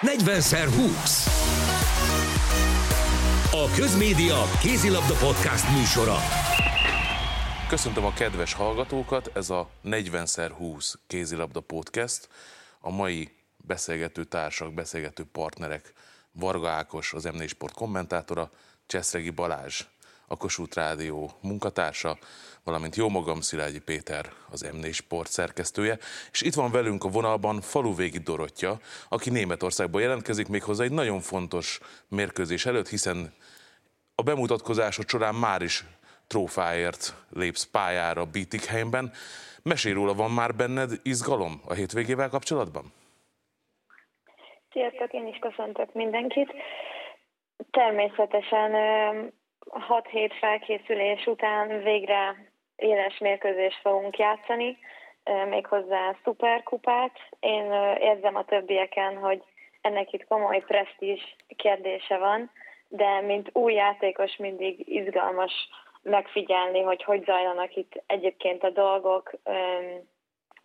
40x20. A Közmédia Kézilabda Podcast műsora. Köszöntöm a kedves hallgatókat, ez a 40x20 Kézilabda Podcast. A mai beszélgető társak, beszélgető partnerek Varga Ákos, az m Sport kommentátora, Cseszregi Balázs, a Kossuth Rádió munkatársa, valamint jó magam Szilágyi Péter, az M4 Sport szerkesztője, és itt van velünk a vonalban Faluvégi Dorottya, aki Németországból jelentkezik méghozzá egy nagyon fontos mérkőzés előtt, hiszen a bemutatkozásod során már is trófáért lépsz pályára Bietigheimben. Mesélj róla, van már benned izgalom a hétvégével kapcsolatban? Sziasztok, én is köszöntök mindenkit. Természetesen 6 hét felkészülés után végre éles mérkőzést fogunk játszani, méghozzá szuperkupát. Én érzem a többieken, hogy ennek itt komoly presztízs kérdése van, de mint új játékos mindig izgalmas megfigyelni, hogy hogy zajlanak itt egyébként a dolgok,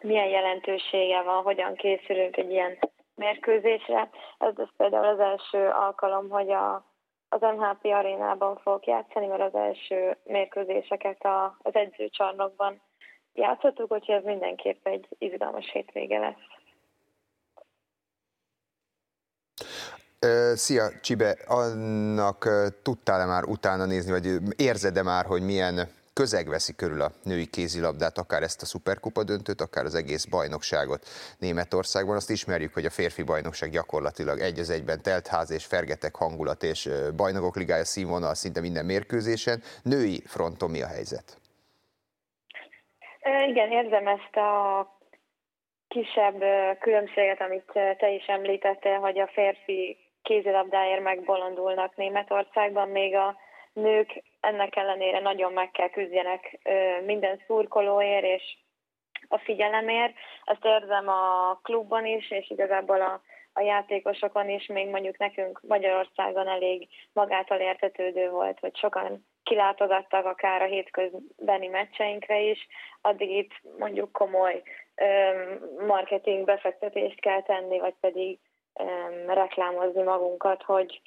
milyen jelentősége van, hogyan készülünk egy ilyen mérkőzésre. Ez lesz például az első alkalom, hogy a az MHP arénában fogok játszani, mert az első mérkőzéseket a, az edzőcsarnokban játszottuk, úgyhogy ez mindenképp egy izgalmas hétvége lesz. Szia, Csibe, annak tudtál-e már utána nézni, vagy érzed-e már, hogy milyen közeg veszi körül a női kézilabdát, akár ezt a szuperkupa döntőt, akár az egész bajnokságot Németországban. Azt ismerjük, hogy a férfi bajnokság gyakorlatilag egy az egyben telt ház és fergetek hangulat és bajnokok ligája színvonal szinte minden mérkőzésen. Női fronton mi a helyzet? Igen, érzem ezt a kisebb különbséget, amit te is említettél, hogy a férfi kézilabdáért megbolondulnak Németországban, még a nők ennek ellenére nagyon meg kell küzdjenek minden szurkolóért és a figyelemért. Ezt érzem a klubban is, és igazából a, a játékosokon is, még mondjuk nekünk Magyarországon elég magától értetődő volt, hogy sokan kilátogattak akár a hétközbeni meccseinkre is, addig itt mondjuk komoly marketing befektetést kell tenni, vagy pedig reklámozni magunkat, hogy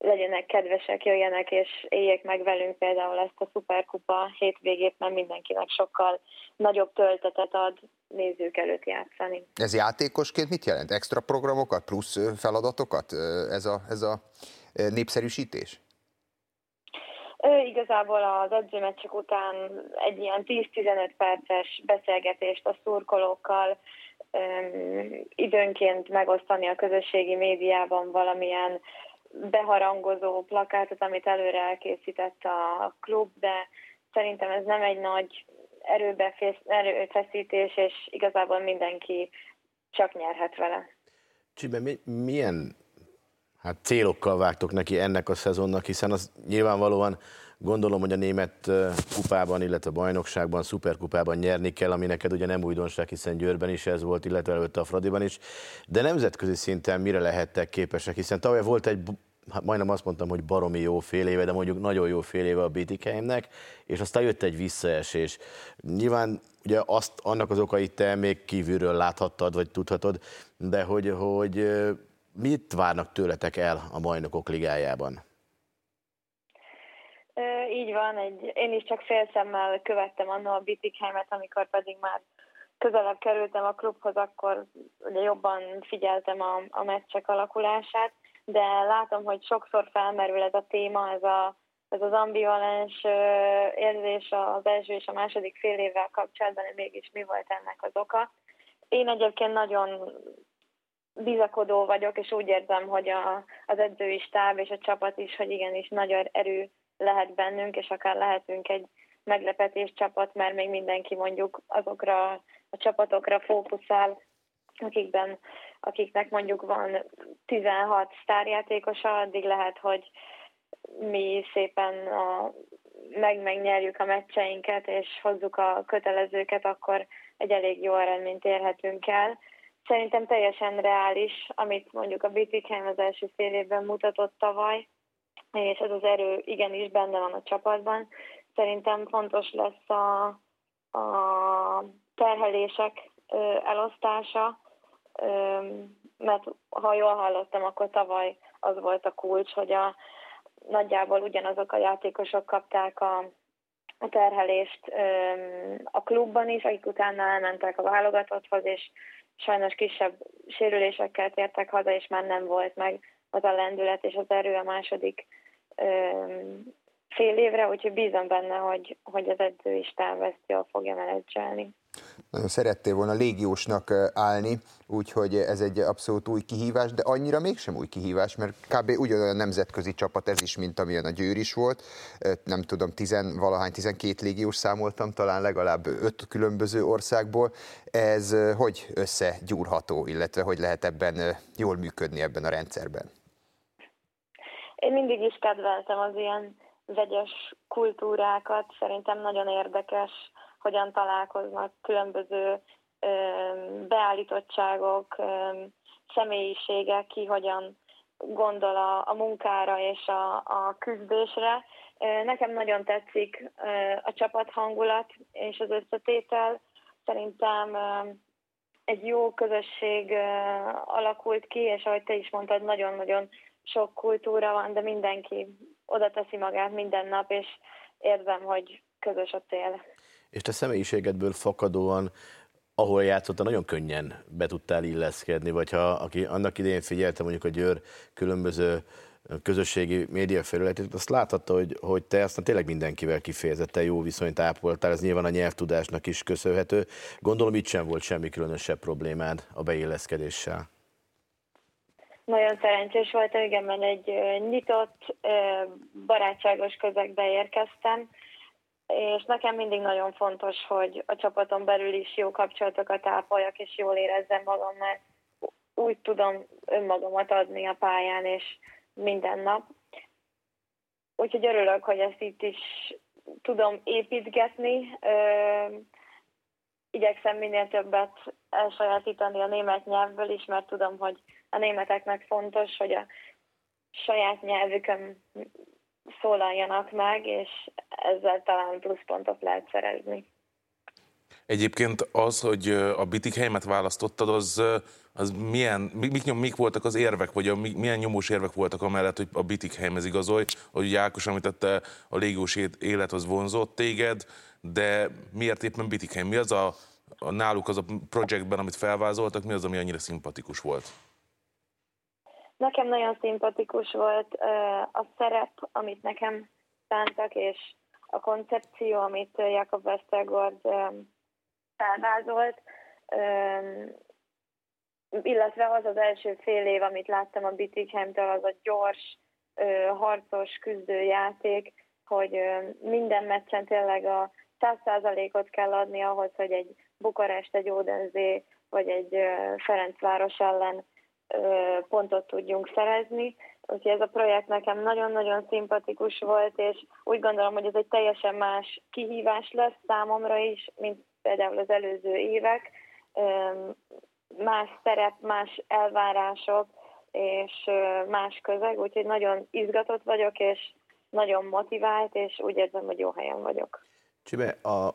legyenek kedvesek, jöjjenek és éljék meg velünk például ezt a szuperkupa hétvégét, mert mindenkinek sokkal nagyobb töltetet ad nézők előtt játszani. Ez játékosként mit jelent? Extra programokat, plusz feladatokat ez a, ez a népszerűsítés? Ő igazából az edzőmeccsek után egy ilyen 10-15 perces beszélgetést a szurkolókkal, időnként megosztani a közösségi médiában valamilyen beharangozó plakátot, amit előre elkészített a klub, de szerintem ez nem egy nagy erőfeszítés, és igazából mindenki csak nyerhet vele. Csibe, milyen hát célokkal vágtok neki ennek a szezonnak, hiszen az nyilvánvalóan Gondolom, hogy a német kupában, illetve bajnokságban, szuperkupában nyerni kell, ami neked ugye nem újdonság, hiszen Győrben is ez volt, illetve előtte a Fradiban is. De nemzetközi szinten mire lehettek képesek? Hiszen tavaly volt egy hát majdnem azt mondtam, hogy baromi jó fél éve, de mondjuk nagyon jó fél éve a BTK-nek, és aztán jött egy visszaesés. Nyilván ugye azt, annak az okait te még kívülről láthattad, vagy tudhatod, de hogy, hogy mit várnak tőletek el a bajnokok ligájában? Így van, egy, én is csak félszemmel követtem annól a Bittigheimet, amikor pedig már közelebb kerültem a klubhoz, akkor ugye jobban figyeltem a, a meccsek alakulását, de látom, hogy sokszor felmerül ez a téma, ez, a, ez az ambivalens érzés az első és a második fél évvel kapcsolatban, mégis mi volt ennek az oka. Én egyébként nagyon bizakodó vagyok, és úgy érzem, hogy a, az edzői stáb és a csapat is, hogy igenis nagy erő lehet bennünk, és akár lehetünk egy meglepetés csapat, mert még mindenki mondjuk azokra a csapatokra fókuszál, akikben, akiknek mondjuk van 16 sztárjátékosa, addig lehet, hogy mi szépen a, meg megnyerjük a meccseinket, és hozzuk a kötelezőket, akkor egy elég jó eredményt érhetünk el. Szerintem teljesen reális, amit mondjuk a Bittigheim az első fél évben mutatott tavaly, és ez az erő igenis benne van a csapatban. Szerintem fontos lesz a, a terhelések elosztása, mert ha jól hallottam, akkor tavaly az volt a kulcs, hogy a, nagyjából ugyanazok a játékosok kapták a, a terhelést a klubban is, akik utána elmentek a válogatotthoz, és sajnos kisebb sérülésekkel tértek haza, és már nem volt meg az a lendület és az erő a második fél évre, úgyhogy bízom benne, hogy, hogy az edző is tervezt, jól fogja menedzselni. Nagyon szerettél volna légiósnak állni, úgyhogy ez egy abszolút új kihívás, de annyira mégsem új kihívás, mert kb. ugyanolyan nemzetközi csapat ez is, mint amilyen a Győr is volt. Nem tudom, tizenvalahány, tizenkét légiós számoltam, talán legalább öt különböző országból. Ez hogy összegyúrható, illetve hogy lehet ebben jól működni ebben a rendszerben? Én mindig is kedveltem az ilyen vegyes kultúrákat, szerintem nagyon érdekes, hogyan találkoznak különböző beállítottságok, személyiségek, ki hogyan gondol a, a munkára és a, a küzdésre. Nekem nagyon tetszik a csapat hangulat és az összetétel. Szerintem egy jó közösség alakult ki, és ahogy te is mondtad, nagyon-nagyon sok kultúra van, de mindenki oda teszi magát minden nap, és érzem, hogy közös a cél. És te személyiségedből fakadóan, ahol játszottál, nagyon könnyen be tudtál illeszkedni, vagy ha aki annak idején figyelte mondjuk a Győr különböző közösségi média felületét, azt láthatta, hogy, hogy te aztán tényleg mindenkivel kifejezetten jó viszonyt ápoltál, ez nyilván a nyelvtudásnak is köszönhető. Gondolom itt sem volt semmi különösebb problémád a beilleszkedéssel. Nagyon szerencsés voltam, igen, mert egy nyitott, barátságos közegbe érkeztem, és nekem mindig nagyon fontos, hogy a csapaton belül is jó kapcsolatokat ápoljak, és jól érezzem magam, mert úgy tudom önmagamat adni a pályán, és minden nap. Úgyhogy örülök, hogy ezt itt is tudom építgetni. Igyekszem minél többet elsajátítani a német nyelvből is, mert tudom, hogy a németeknek fontos, hogy a saját nyelvükön szólaljanak meg, és ezzel talán pluszpontot lehet szerezni. Egyébként az, hogy a Bitikheimet választottad, az, az milyen, mik, mik voltak az érvek, vagy a, milyen nyomós érvek voltak amellett, hogy a Bitikheimhez igazolj, hogy ugye Ákos említette, a légiós élet az vonzott téged, de miért éppen Bitikheim? Mi az a, a náluk az a projektben, amit felvázoltak, mi az, ami annyira szimpatikus volt? Nekem nagyon szimpatikus volt a szerep, amit nekem szántak, és a koncepció, amit Jakob Westergaard felvázolt, illetve az az első fél év, amit láttam a Bittigheimtől, az a gyors, harcos küzdőjáték, hogy minden meccsen tényleg a 100%-ot kell adni ahhoz, hogy egy Bukarest, egy Ódenzé vagy egy Ferencváros ellen pontot tudjunk szerezni. Úgyhogy ez a projekt nekem nagyon-nagyon szimpatikus volt, és úgy gondolom, hogy ez egy teljesen más kihívás lesz számomra is, mint például az előző évek. Más szerep, más elvárások, és más közeg, úgyhogy nagyon izgatott vagyok, és nagyon motivált, és úgy érzem, hogy jó helyen vagyok. Csibe, a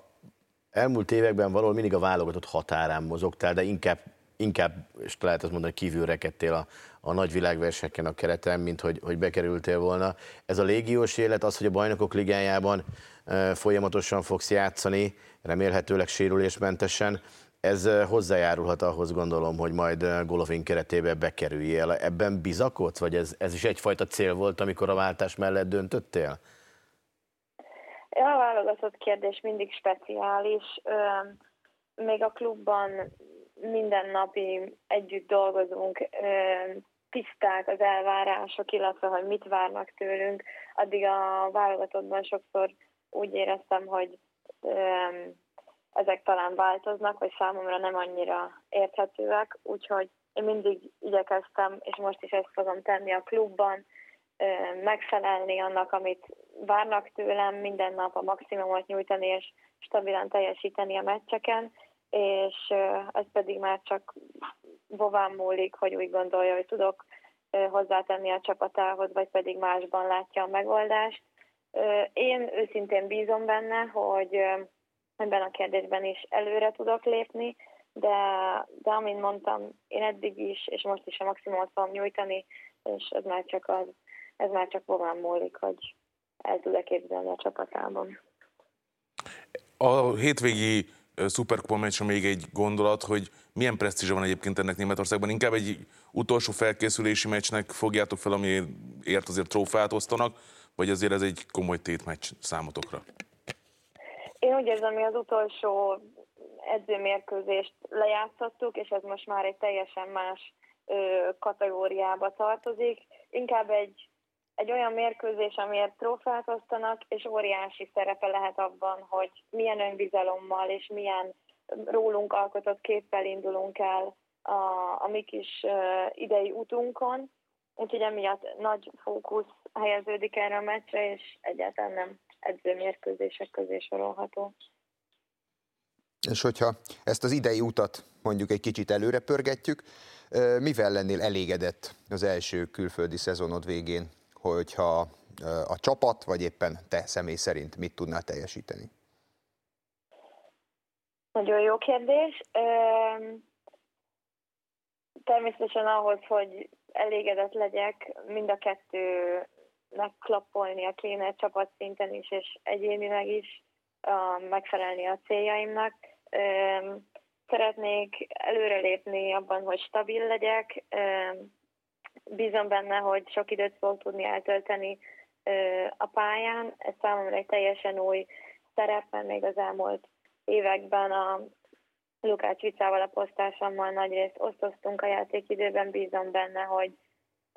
elmúlt években valahol mindig a válogatott határán mozogtál, de inkább inkább, és lehet azt mondani, kívül rekedtél a, a nagy világversenyeken a kereten, mint hogy, hogy bekerültél volna. Ez a légiós élet, az, hogy a bajnokok ligájában folyamatosan fogsz játszani, remélhetőleg sérülésmentesen, ez hozzájárulhat ahhoz gondolom, hogy majd Golovin keretébe bekerüljél. Ebben bizakodsz, vagy ez, ez is egyfajta cél volt, amikor a váltás mellett döntöttél? A válogatott kérdés mindig speciális. Még a klubban mindennapi együtt dolgozunk, tiszták az elvárások, illetve hogy mit várnak tőlünk. Addig a válogatottban sokszor úgy éreztem, hogy ezek talán változnak, vagy számomra nem annyira érthetőek, úgyhogy én mindig igyekeztem, és most is ezt fogom tenni a klubban, megfelelni annak, amit várnak tőlem, minden nap a maximumot nyújtani, és stabilan teljesíteni a meccseken, és ez pedig már csak bován múlik, hogy úgy gondolja, hogy tudok hozzátenni a csapatához, vagy pedig másban látja a megoldást. Én őszintén bízom benne, hogy ebben a kérdésben is előre tudok lépni, de, de amint mondtam, én eddig is, és most is a maximumot fogom nyújtani, és ez már csak az, ez már csak hován múlik, hogy el tud-e képzelni a csapatában. A hétvégi szuperkupa meccsre még egy gondolat, hogy milyen presztízse van egyébként ennek Németországban. Inkább egy utolsó felkészülési meccsnek fogjátok fel, amiért azért trófát osztanak, vagy azért ez egy komoly tétmeccs számotokra? Én úgy érzem, hogy az utolsó edzőmérkőzést lejátszottuk, és ez most már egy teljesen más ö, kategóriába tartozik. Inkább egy, egy olyan mérkőzés, amiért trófát osztanak, és óriási szerepe lehet abban, hogy milyen önbizalommal és milyen rólunk alkotott képpel indulunk el a, a mi kis uh, idei utunkon. Úgyhogy emiatt nagy fókusz helyeződik erre a meccsre, és egyáltalán nem edzőmérkőzések közé sorolható. És hogyha ezt az idei utat mondjuk egy kicsit előre pörgetjük, mivel lennél elégedett az első külföldi szezonod végén, hogyha a csapat, vagy éppen te személy szerint mit tudnál teljesíteni? Nagyon jó kérdés. Természetesen ahhoz, hogy elégedett legyek, mind a kettőnek klappolnia kéne csapatszinten is, és egyénileg is megfelelni a céljaimnak. Szeretnék előrelépni abban, hogy stabil legyek. Bízom benne, hogy sok időt fogok tudni eltölteni a pályán. Ez számomra egy teljesen új szerep, mert még az elmúlt években a Lukács Vicával a posztársammal nagyrészt osztoztunk a játékidőben, bízom benne, hogy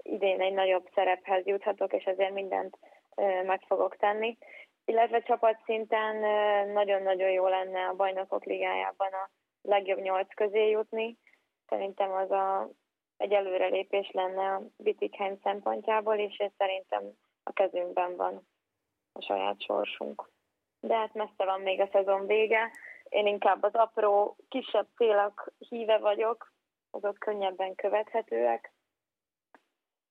idén egy nagyobb szerephez juthatok, és ezért mindent meg fogok tenni. Illetve csapatszinten nagyon-nagyon jó lenne a bajnokok ligájában a legjobb nyolc közé jutni. Szerintem az a, egy előrelépés lenne a Bittigheim szempontjából, és ez szerintem a kezünkben van a saját sorsunk de hát messze van még a szezon vége. Én inkább az apró, kisebb célok híve vagyok, azok könnyebben követhetőek.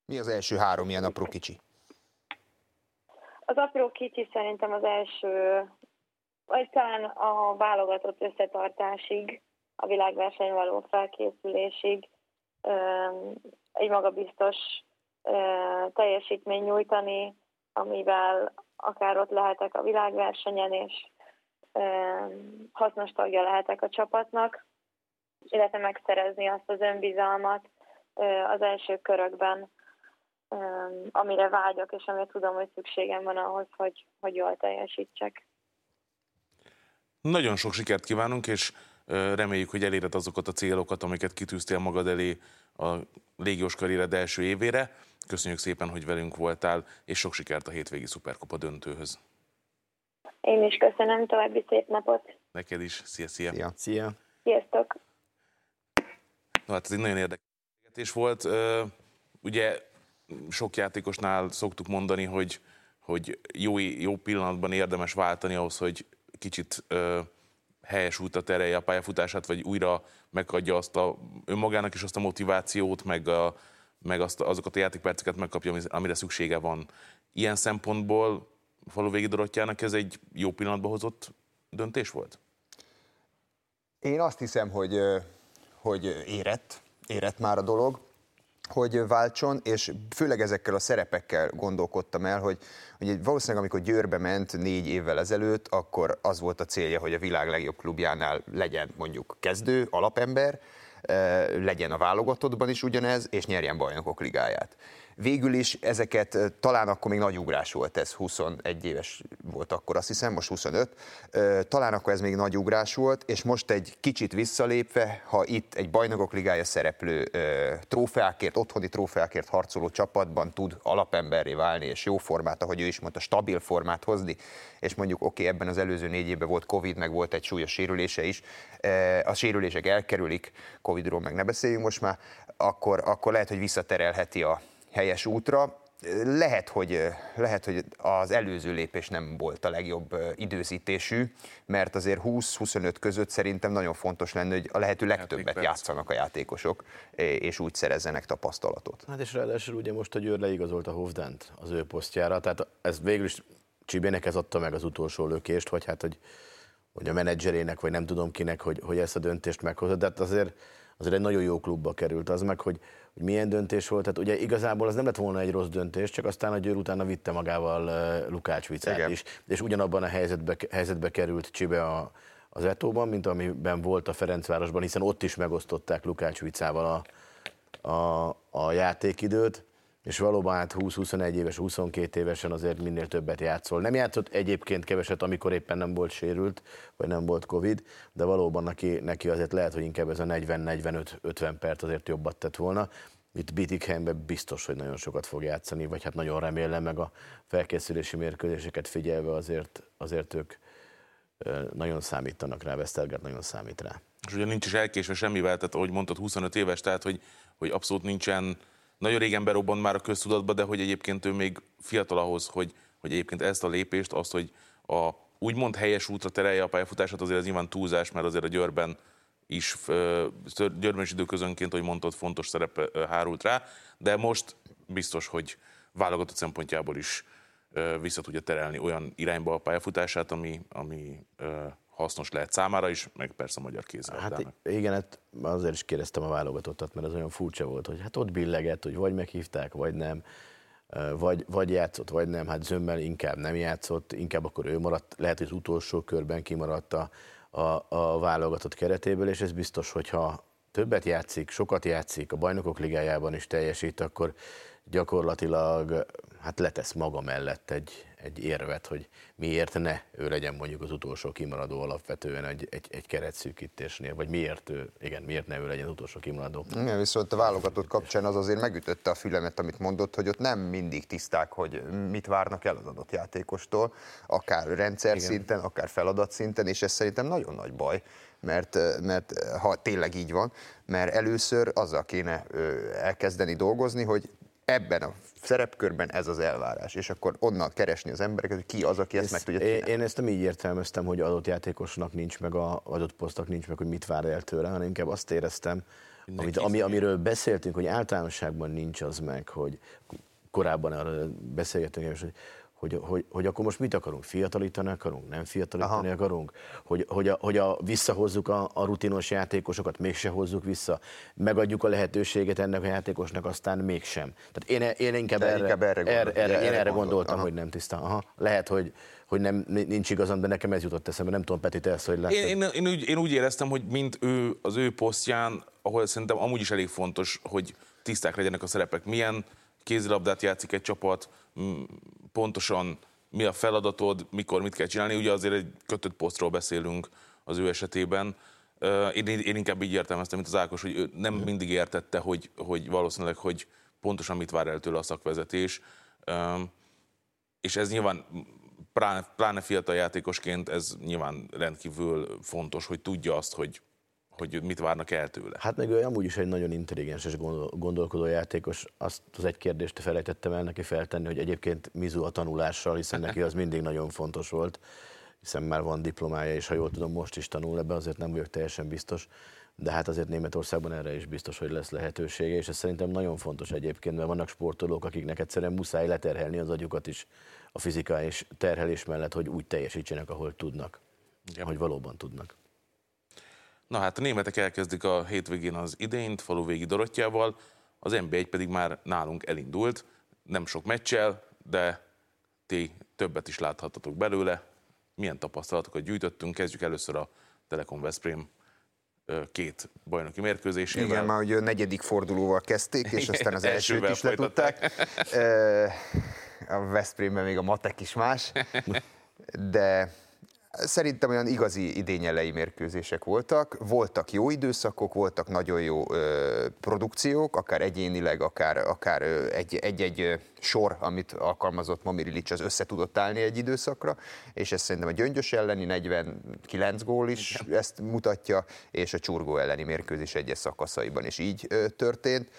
Mi az első három ilyen apró kicsi? Az apró kicsi szerintem az első, vagy talán a válogatott összetartásig, a világverseny való felkészülésig egy magabiztos teljesítmény nyújtani, amivel akár ott lehetek a világversenyen, és hasznos tagja lehetek a csapatnak, illetve megszerezni azt az önbizalmat az első körökben, amire vágyok, és amire tudom, hogy szükségem van ahhoz, hogy, hogy jól teljesítsek. Nagyon sok sikert kívánunk, és reméljük, hogy eléred azokat a célokat, amiket kitűztél magad elé a légiós karriered első évére. Köszönjük szépen, hogy velünk voltál, és sok sikert a hétvégi Szuperkupa döntőhöz. Én is köszönöm, további szép napot. Neked is. Szia, szia. Szia. szia. Sziasztok. Na hát ez egy nagyon érdekes volt. Ugye sok játékosnál szoktuk mondani, hogy, hogy jó, jó pillanatban érdemes váltani ahhoz, hogy kicsit helyes útra terelje a pályafutását, vagy újra megadja azt a, önmagának is azt a motivációt, meg, a, meg azt, azokat a játékperceket megkapja, amire szüksége van. Ilyen szempontból Faluvégi Dorottyának ez egy jó pillanatban hozott döntés volt? Én azt hiszem, hogy, hogy érett, érett már a dolog hogy váltson, és főleg ezekkel a szerepekkel gondolkodtam el, hogy, hogy valószínűleg amikor Győrbe ment négy évvel ezelőtt, akkor az volt a célja, hogy a világ legjobb klubjánál legyen mondjuk kezdő, alapember, legyen a válogatottban is ugyanez, és nyerjen bajnokok ligáját. Végül is ezeket talán akkor még nagy ugrás volt ez, 21 éves volt akkor azt hiszem, most 25, talán akkor ez még nagy ugrás volt, és most egy kicsit visszalépve, ha itt egy bajnokok ligája szereplő trófeákért, otthoni trófeákért harcoló csapatban tud alapemberré válni, és jó formát, ahogy ő is mondta, stabil formát hozni, és mondjuk oké, okay, ebben az előző négy évben volt Covid, meg volt egy súlyos sérülése is, a sérülések elkerülik, Covidról meg ne beszéljünk most már, akkor, akkor lehet, hogy visszaterelheti a helyes útra. Lehet hogy, lehet, hogy az előző lépés nem volt a legjobb időzítésű, mert azért 20-25 között szerintem nagyon fontos lenne, hogy a lehető legtöbbet játszanak a játékosok, és úgy szerezzenek tapasztalatot. Hát és ráadásul ugye most a Győr leigazolt a Hovdent az ő posztjára, tehát ez végül is Csibének ez adta meg az utolsó lökést, vagy hát, hogy hogy a menedzserének, vagy nem tudom kinek, hogy, hogy ezt a döntést meghozott, de hát azért, azért egy nagyon jó klubba került az meg, hogy, hogy milyen döntés volt. Tehát ugye igazából az nem lett volna egy rossz döntés, csak aztán a Győr utána vitte magával Lukács Vicát is, és ugyanabban a helyzetbe, helyzetbe került Csibe a, az Etóban, mint amiben volt a Ferencvárosban, hiszen ott is megosztották Lukács Vicával a, a, a játékidőt, és valóban hát 20-21 éves, 22 évesen azért minél többet játszol. Nem játszott egyébként keveset, amikor éppen nem volt sérült, vagy nem volt Covid, de valóban neki, neki azért lehet, hogy inkább ez a 40-45-50 perc azért jobbat tett volna. Itt Bietigheimben biztos, hogy nagyon sokat fog játszani, vagy hát nagyon remélem, meg a felkészülési mérkőzéseket figyelve azért, azért ők nagyon számítanak rá, Westergaard nagyon számít rá. És ugye nincs is elkésve semmivel, tehát ahogy mondtad, 25 éves, tehát hogy, hogy abszolút nincsen, nagyon régen berobbant már a köztudatba, de hogy egyébként ő még fiatal ahhoz, hogy, hogy egyébként ezt a lépést, azt, hogy a úgymond helyes útra terelje a pályafutását, azért ez nyilván túlzás, mert azért a Győrben is, Győrben is időközönként, hogy mondtad, fontos szerep hárult rá, de most biztos, hogy válogatott szempontjából is vissza tudja terelni olyan irányba a pályafutását, ami, ami hasznos lehet számára is, meg persze a magyar kézilabdának. Hát igen, hát azért is kérdeztem a válogatottat, mert az olyan furcsa volt, hogy hát ott billegett, hogy vagy meghívták, vagy nem, vagy, vagy játszott, vagy nem, hát zömmel inkább nem játszott, inkább akkor ő maradt, lehet, hogy az utolsó körben kimaradt a, a, a válogatott keretéből, és ez biztos, hogyha többet játszik, sokat játszik, a bajnokok ligájában is teljesít, akkor gyakorlatilag hát letesz maga mellett egy, egy érvet, hogy miért ne ő legyen mondjuk az utolsó kimaradó alapvetően egy, egy, egy keretszűkítésnél, vagy miért ő, igen, miért ne ő legyen az utolsó kimaradó. Igen, viszont a válogatott kapcsán az azért megütötte a fülemet, amit mondott, hogy ott nem mindig tiszták, hogy mit várnak el az adott játékostól, akár rendszer igen. szinten, akár feladat szinten, és ez szerintem nagyon nagy baj, mert, mert ha tényleg így van, mert először azzal kéne elkezdeni dolgozni, hogy ebben a szerepkörben ez az elvárás, és akkor onnan keresni az embereket, hogy ki az, aki ezt, ezt meg tudja csinálni. Én ezt nem így értelmeztem, hogy adott játékosnak nincs meg, a adott posztnak nincs meg, hogy mit vár el tőle, hanem inkább azt éreztem, amit, ami, amiről beszéltünk, hogy általánosságban nincs az meg, hogy korábban arra beszélgettünk, hogy hogy, hogy, hogy akkor most mit akarunk? Fiatalítani akarunk? Nem fiatalítani Aha. akarunk? Hogy, hogy, a, hogy a, visszahozzuk a, a rutinos játékosokat, mégse hozzuk vissza, megadjuk a lehetőséget ennek a játékosnak, aztán mégsem. Tehát én, én inkább, erre, inkább erre, erre, erre, erre, én erre gondoltam, Aha. hogy nem tiszta. Aha. Lehet, hogy, hogy nem, nincs igazam, de nekem ez jutott eszembe. Nem tudom, Peti, te ezt hogy? Én, én, én, úgy, én úgy éreztem, hogy mint ő az ő posztján, ahol szerintem amúgy is elég fontos, hogy tiszták legyenek a szerepek. Milyen kézilabdát játszik egy csapat, pontosan mi a feladatod, mikor mit kell csinálni. Ugye azért egy kötött posztról beszélünk az ő esetében. Én, én inkább így értelmeztem, mint az Ákos, hogy ő nem mindig értette, hogy, hogy valószínűleg, hogy pontosan mit vár el tőle a szakvezetés. És ez nyilván pláne, pláne fiatal játékosként ez nyilván rendkívül fontos, hogy tudja azt, hogy hogy mit várnak el tőle. Hát meg ő amúgy is egy nagyon intelligens és gondolkodó játékos. Azt az egy kérdést felejtettem el neki feltenni, hogy egyébként Mizu a tanulással, hiszen neki az mindig nagyon fontos volt, hiszen már van diplomája, és ha jól tudom, most is tanul ebbe, azért nem vagyok teljesen biztos. De hát azért Németországban erre is biztos, hogy lesz lehetősége, és ez szerintem nagyon fontos egyébként, mert vannak sportolók, akiknek egyszerűen muszáj leterhelni az agyukat is a fizika és terhelés mellett, hogy úgy teljesítsenek, ahol tudnak, Igen. hogy valóban tudnak. Na hát a németek elkezdik a hétvégén az idényt faluvégi Dorottyával, az NB1 pedig már nálunk elindult, nem sok meccsel, de ti többet is láthattatok belőle. Milyen tapasztalatokat gyűjtöttünk? Kezdjük először a Telekom Veszprém két bajnoki mérkőzésével. Igen, már ugye a negyedik fordulóval kezdték, és aztán az elsőt is letudták. A Veszprémben még a matek is más, de Szerintem olyan igazi idényelei mérkőzések voltak. Voltak jó időszakok, voltak nagyon jó ö, produkciók, akár egyénileg, akár, akár egy-egy sor, amit alkalmazott Mamirilic, az össze tudott állni egy időszakra, és ez szerintem a Gyöngyös elleni 49 gól is Igen. ezt mutatja, és a Csurgó elleni mérkőzés egyes szakaszaiban is így ö, történt.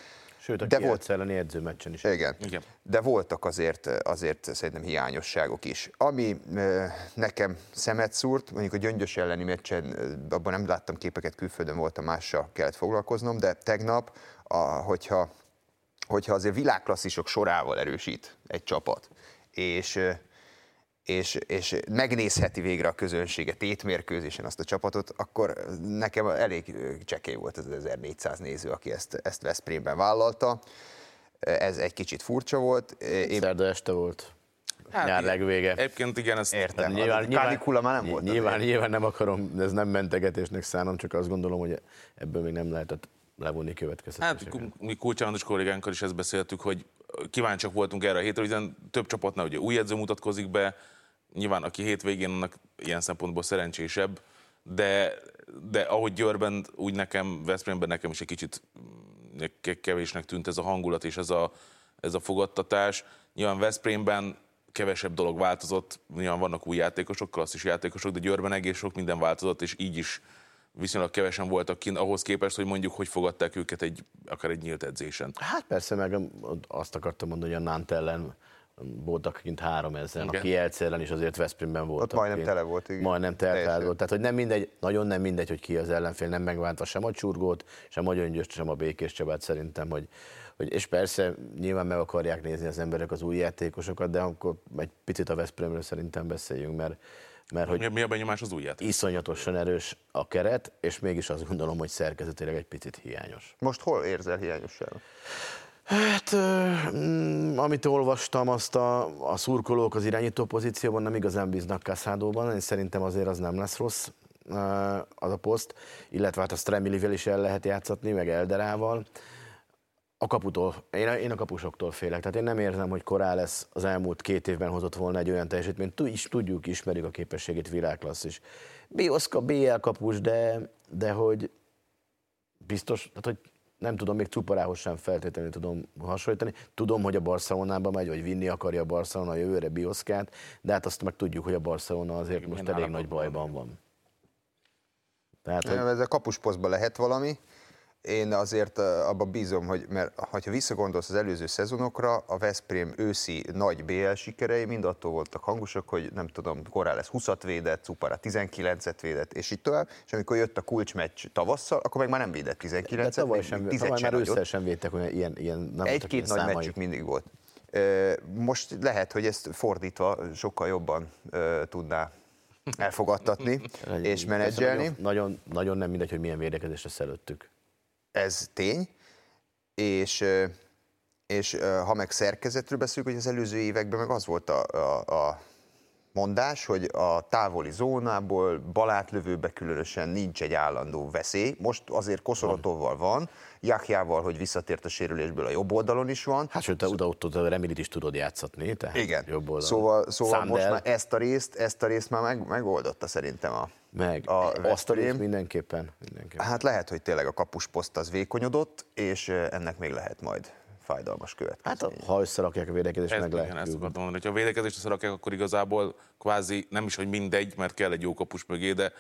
Sőt, a de volt elleni edzőmeccsen is. Igen. Igen. De voltak azért, azért szerintem hiányosságok is. Ami nekem szemet szúrt, mondjuk a Gyöngyös elleni meccsen, abban nem láttam képeket, külföldön voltam, mással kellett foglalkoznom, de tegnap, a, hogyha, hogyha azért világklasszisok sorával erősít egy csapat, és és, és megnézheti végre a közönsége tétmérkőzésen azt a csapatot, akkor nekem elég csekély volt az 1400 néző, aki ezt, ezt Veszprémben vállalta. Ez egy kicsit furcsa volt. Én... Szerda este volt. Hát, nyár legvége. Egyébként igen, ezt értem. Hát nyilván, nyilván, már nem volt. Nyilván, nyilván nem akarom, ez nem mentegetésnek szánom, csak azt gondolom, hogy ebből még nem lehetett levonni következtetéseket. Hát mi Kulcsános kollégánkkal is ezt beszéltük, hogy kíváncsiak voltunk erre a hétre, hiszen több csapatnál ugye új edző mutatkozik be, nyilván aki hétvégén annak ilyen szempontból szerencsésebb, de, de ahogy Győrben, úgy nekem, Veszprémben nekem is egy kicsit mm, kevésnek tűnt ez a hangulat és ez a, ez a fogadtatás. Nyilván Veszprémben kevesebb dolog változott, nyilván vannak új játékosok, klasszis játékosok, de Győrben egész sok minden változott, és így is viszonylag kevesen voltak kint ahhoz képest, hogy mondjuk hogy fogadták őket egy, akár egy nyílt edzésen. Hát persze, meg azt akartam mondani, hogy a Nant ellen voltak kint három ezen, aki Kielc ellen is azért Veszprémben voltak. Ott majdnem kint. tele volt, igen. Majdnem tele volt. Tehát, hogy nem mindegy, nagyon nem mindegy, hogy ki az ellenfél, nem megváltva sem a csurgót, sem a gyöngyöst, sem a békés Csabát szerintem, hogy, hogy, és persze nyilván meg akarják nézni az emberek az új játékosokat, de akkor egy picit a Veszprémről szerintem beszéljünk, mert mert hogy mi a benyomás az új játék? Iszonyatosan erős a keret, és mégis azt gondolom, hogy szerkezetileg egy picit hiányos. Most hol érzel hiányosságot? Hát, mm, amit olvastam, azt a, a szurkolók az irányító pozícióban nem igazán bíznak Kasszádóban, én szerintem azért az nem lesz rossz az a poszt, illetve hát a Stremilivel is el lehet játszatni, meg Elderával. A kaputól, én, én a kapusoktól félek, tehát én nem érzem, hogy korá lesz az elmúlt két évben hozott volna egy olyan teljesítményt, is tudjuk, ismerjük a képességét világklasszis. Bioszka, BL kapus, de, de hogy biztos, tehát hogy nem tudom, még Cuparához sem feltétlenül tudom hasonlítani. Tudom, hogy a Barcelonába megy, vagy vinni akarja a Barcelona a jövőre Bioszkát, de hát azt meg tudjuk, hogy a Barcelona azért Én most elég nagy bajban van. Tehát, hogy... Ez a kapusposztban lehet valami, én azért abba bízom, hogy mert ha visszagondolsz az előző szezonokra, a Veszprém őszi nagy BL sikerei mind attól voltak hangosak, hogy nem tudom, korán lesz 20-at védett, Cupara 19-et védett, és így tovább, és amikor jött a kulcsmeccs tavasszal, akkor meg már nem védett 19-et. tavaly, sem, tavaly már ősszel sem védtek, hogy ilyen, ilyen Egy-két nagy számai. meccsük mindig volt. Most lehet, hogy ezt fordítva sokkal jobban tudná elfogadtatni és menedzselni. Nagyon, nagyon, nem mindegy, hogy milyen védekezésre szelőttük ez tény, és, és ha meg szerkezetről beszélünk, hogy az előző években meg az volt a, a, a mondás, hogy a távoli zónából balátlövőbe különösen nincs egy állandó veszély. Most azért Koszorotovval van, Jakjával, hogy visszatért a sérülésből a jobb oldalon is van. Hát sőt, oda ott a Remilit is tudod játszatni, tehát Igen. jobb oldalon. Szóval, szóval most már ezt a részt, ezt a részt már meg, megoldotta szerintem a meg. A azt mindenképpen, mindenképpen. Hát lehet, hogy tényleg a kapusposzt az vékonyodott, és ennek még lehet majd fájdalmas következmény. Hát ha összerakják a védekezést, Ez meg lehet. Ezt akartam mondani, ha a védekezést összerakják, akkor igazából kvázi nem is, hogy mindegy, mert kell egy jó kapus mögé, de,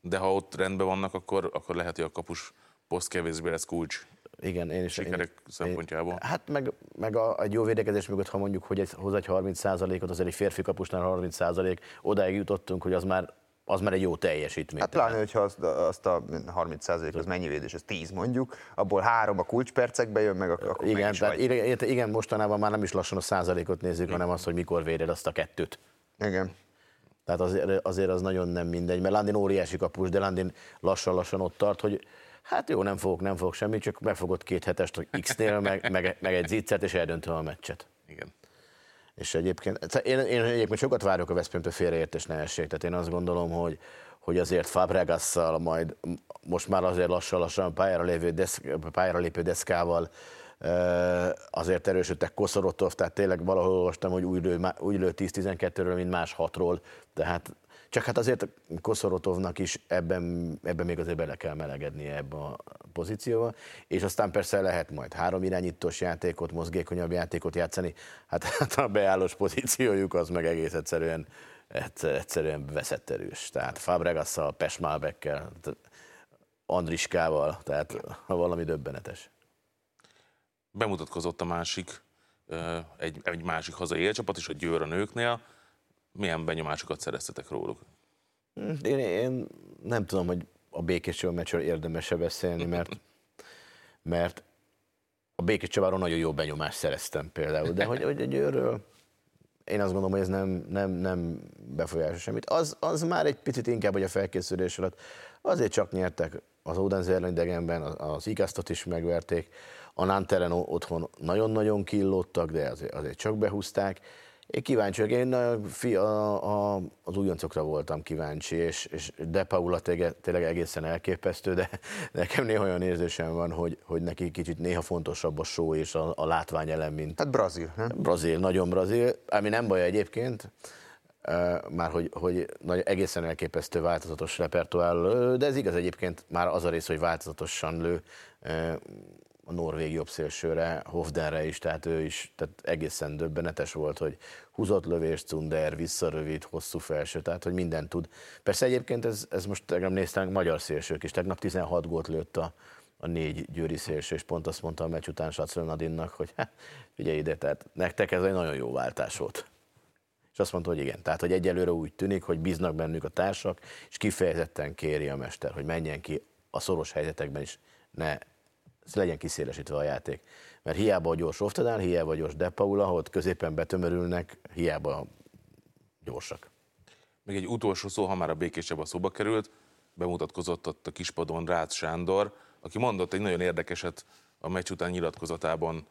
de ha ott rendben vannak, akkor, akkor lehet, hogy a kapus poszt kevésbé lesz kulcs. Igen, én is. Sikerek én, szempontjából. Én, hát meg, meg a, egy jó védekezés mögött, ha mondjuk, hogy egy, hoz egy 30%-ot, azért egy férfi kapusnál 30%, odáig jutottunk, hogy az már az már egy jó teljesítmény. Hát pláne, hogyha azt, azt a 30 az mennyi védés, az 10 mondjuk, abból három a kulcspercekbe jön, meg akkor igen, meg tehát vagy. igen, mostanában már nem is lassan a százalékot nézzük, hanem azt, hogy mikor véded azt a kettőt. Igen. Tehát azért, azért az nagyon nem mindegy, mert Landin óriási kapus, de Landin lassan-lassan ott tart, hogy hát jó, nem fogok, nem fogok semmit, csak befogott két hetest X-nél, meg, meg, meg egy ziccet, és eldöntöm a meccset. Igen. És egyébként, én, én egyébként sokat várok a Veszprémtől félreértés ne essék. Tehát én azt gondolom, hogy, hogy azért Fabregasszal majd most már azért lassan-lassan pályára, lévő deszk, pályára lépő deszkával azért erősödtek Koszorotov, tehát tényleg valahol olvastam, hogy úgy lő, úgy lő 10-12-ről, mint más hatról, tehát csak hát azért Koszorotovnak is ebben, ebben még azért bele kell melegednie ebbe a pozícióba, és aztán persze lehet majd három irányítós játékot, mozgékonyabb játékot játszani, hát, hát a beállós pozíciójuk az meg egész egyszerűen, egyszerűen veszett erős. Tehát Fabregasszal, Pesmálbekkel, Andriskával, tehát valami döbbenetes. Bemutatkozott a másik, egy, egy másik hazai élcsapat is, a Győr a nőknél, milyen benyomásokat szereztetek róluk? Én, én nem tudom, hogy a Békés meccsről érdemes-e beszélni, mert, mert a Békés Csaváron nagyon jó benyomást szereztem például, de hogy, hogy egy őről én azt gondolom, hogy ez nem, nem, nem befolyásol semmit. Az, az már egy picit inkább, hogy a felkészülés alatt azért csak nyertek az Odense idegenben, az Igasztot is megverték, a Nanteren otthon nagyon-nagyon killódtak, de azért, azért csak behúzták. Én kíváncsi vagyok, én a, a, a, az újoncokra voltam kíváncsi, és, és De Paula tényleg, tényleg egészen elképesztő, de nekem néha olyan érzésem van, hogy, hogy neki kicsit néha fontosabb a show és a, a látvány mint... Hát brazil, nem? Brazil, nagyon brazil, ami nem baj egyébként, már hogy, hogy nagy, egészen elképesztő változatos repertoár de ez igaz egyébként már az a rész, hogy változatosan lő a norvég jobb szélsőre, Hofdenre is, tehát ő is tehát egészen döbbenetes volt, hogy húzott lövés, Cunder, visszarövid, hosszú felső, tehát hogy mindent tud. Persze egyébként ez, ez most tegnap néztem, magyar szélsők is, tegnap 16 gólt lőtt a, a négy győri szélső, és pont azt mondta a meccs után Sacre Nadinnak, hogy hát, figyelj ide, tehát nektek ez egy nagyon jó váltás volt. És azt mondta, hogy igen. Tehát, hogy egyelőre úgy tűnik, hogy bíznak bennük a társak, és kifejezetten kéri a mester, hogy menjen ki a szoros helyzetekben is, ne legyen kiszélesítve a játék. Mert hiába a gyors Oftedán, hiába a gyors De Paula, középen betömörülnek, hiába gyorsak. Még egy utolsó szó, ha már a Békés Csaba szóba került, bemutatkozott ott a kispadon Rácz Sándor, aki mondott egy nagyon érdekeset a meccs után nyilatkozatában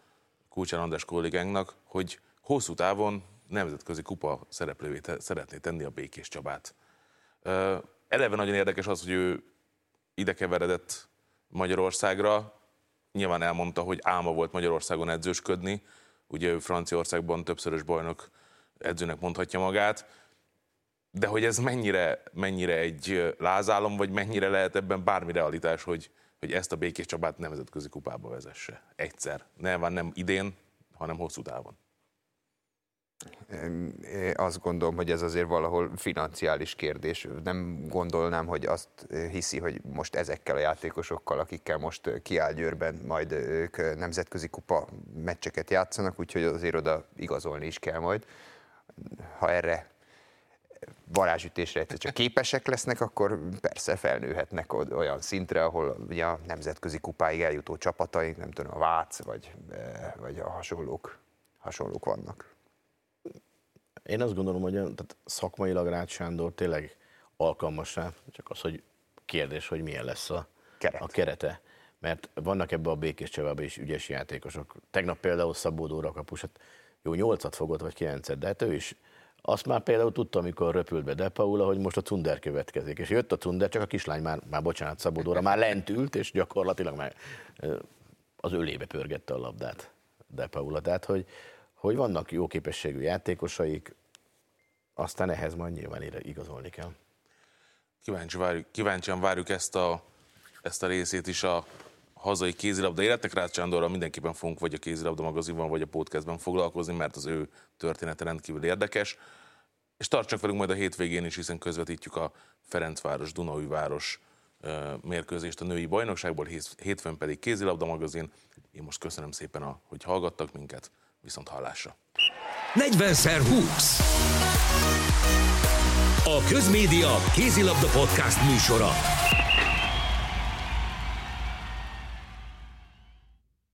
Kulcsán András kollégánknak, hogy hosszú távon nemzetközi kupa szereplővé szeretné tenni a Békés Csabát. Eleve nagyon érdekes az, hogy ő ide keveredett Magyarországra, nyilván elmondta, hogy álma volt Magyarországon edzősködni, ugye ő Franciaországban többszörös bajnok edzőnek mondhatja magát, de hogy ez mennyire, mennyire egy lázálom, vagy mennyire lehet ebben bármi realitás, hogy, hogy ezt a Békés Csabát nemzetközi kupába vezesse. Egyszer. Nem, nem idén, hanem hosszú távon. Azt gondolom, hogy ez azért valahol financiális kérdés. Nem gondolnám, hogy azt hiszi, hogy most ezekkel a játékosokkal, akikkel most kiáll Győrben, majd ők nemzetközi kupa meccseket játszanak, úgyhogy azért oda igazolni is kell majd. Ha erre varázsütésre egyszer csak képesek lesznek, akkor persze felnőhetnek olyan szintre, ahol ugye a nemzetközi kupáig eljutó csapataink, nem tudom, a Vác vagy, vagy a hasonlók, hasonlók vannak. Én azt gondolom, hogy tehát szakmailag Rácz Sándor tényleg alkalmas rá, csak az, hogy kérdés, hogy milyen lesz a, Keret. a kerete. Mert vannak ebbe a békés csavában is ügyes játékosok. Tegnap például Szabó Dóra kapus, hát jó nyolcat fogott, vagy kilencet, de hát ő is azt már például tudta, amikor röpült be De Paula, hogy most a Tunder következik. És jött a Tunder, csak a kislány már, már bocsánat, Szabódóra már lent ült, és gyakorlatilag már az ölébe pörgette a labdát De Paula. Tehát, hogy, hogy vannak jó képességű játékosaik, aztán ehhez majd nyilván igazolni kell. Kíváncsi várjuk, kíváncsian várjuk ezt a, ezt a részét is a hazai kézilabda életek. Rácz Sándorral mindenképpen fogunk vagy a kézilabda magazinban, vagy a podcastben foglalkozni, mert az ő története rendkívül érdekes. És tartsak velünk majd a hétvégén is, hiszen közvetítjük a Ferencváros, Dunaújváros mérkőzést a női bajnokságból, hétfőn pedig kézilabda magazin. Én most köszönöm szépen, hogy hallgattak minket. Viszont hallásra. 40x20 A Közmédia kézilabda podcast műsora.